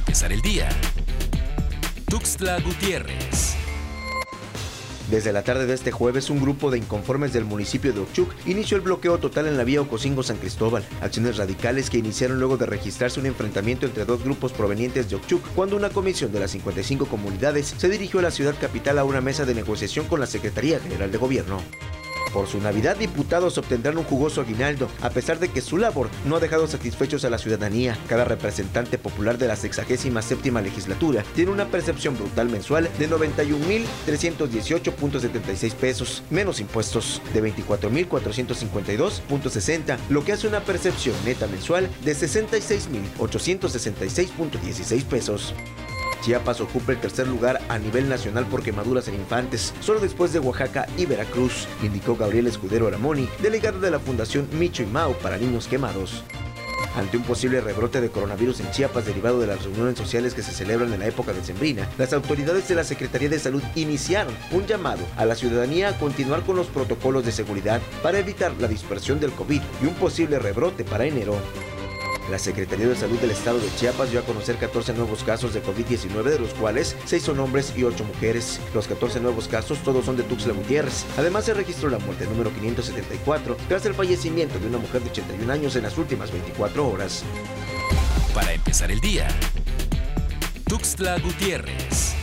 empezar el día. Tuxtla Gutiérrez. Desde la tarde de este jueves, un grupo de inconformes del municipio de Ochuc inició el bloqueo total en la vía Ocosingo-San Cristóbal. Acciones radicales que iniciaron luego de registrarse un enfrentamiento entre dos grupos provenientes de Ochuc, cuando una comisión de las 55 comunidades se dirigió a la ciudad capital a una mesa de negociación con la Secretaría General de Gobierno. Por su Navidad, diputados obtendrán un jugoso aguinaldo, a pesar de que su labor no ha dejado satisfechos a la ciudadanía. Cada representante popular de la 67 legislatura tiene una percepción brutal mensual de 91.318.76 pesos, menos impuestos de 24.452.60, lo que hace una percepción neta mensual de 66.866.16 pesos. Chiapas ocupa el tercer lugar a nivel nacional por quemaduras en infantes, solo después de Oaxaca y Veracruz, indicó Gabriel Escudero Aramoni, delegado de la Fundación Micho y Mao para Niños Quemados. Ante un posible rebrote de coronavirus en Chiapas derivado de las reuniones sociales que se celebran en la época de Sembrina, las autoridades de la Secretaría de Salud iniciaron un llamado a la ciudadanía a continuar con los protocolos de seguridad para evitar la dispersión del COVID y un posible rebrote para enero. La Secretaría de Salud del Estado de Chiapas dio a conocer 14 nuevos casos de COVID-19, de los cuales 6 son hombres y 8 mujeres. Los 14 nuevos casos todos son de Tuxtla Gutiérrez. Además se registró la muerte número 574 tras el fallecimiento de una mujer de 81 años en las últimas 24 horas. Para empezar el día, Tuxtla Gutiérrez.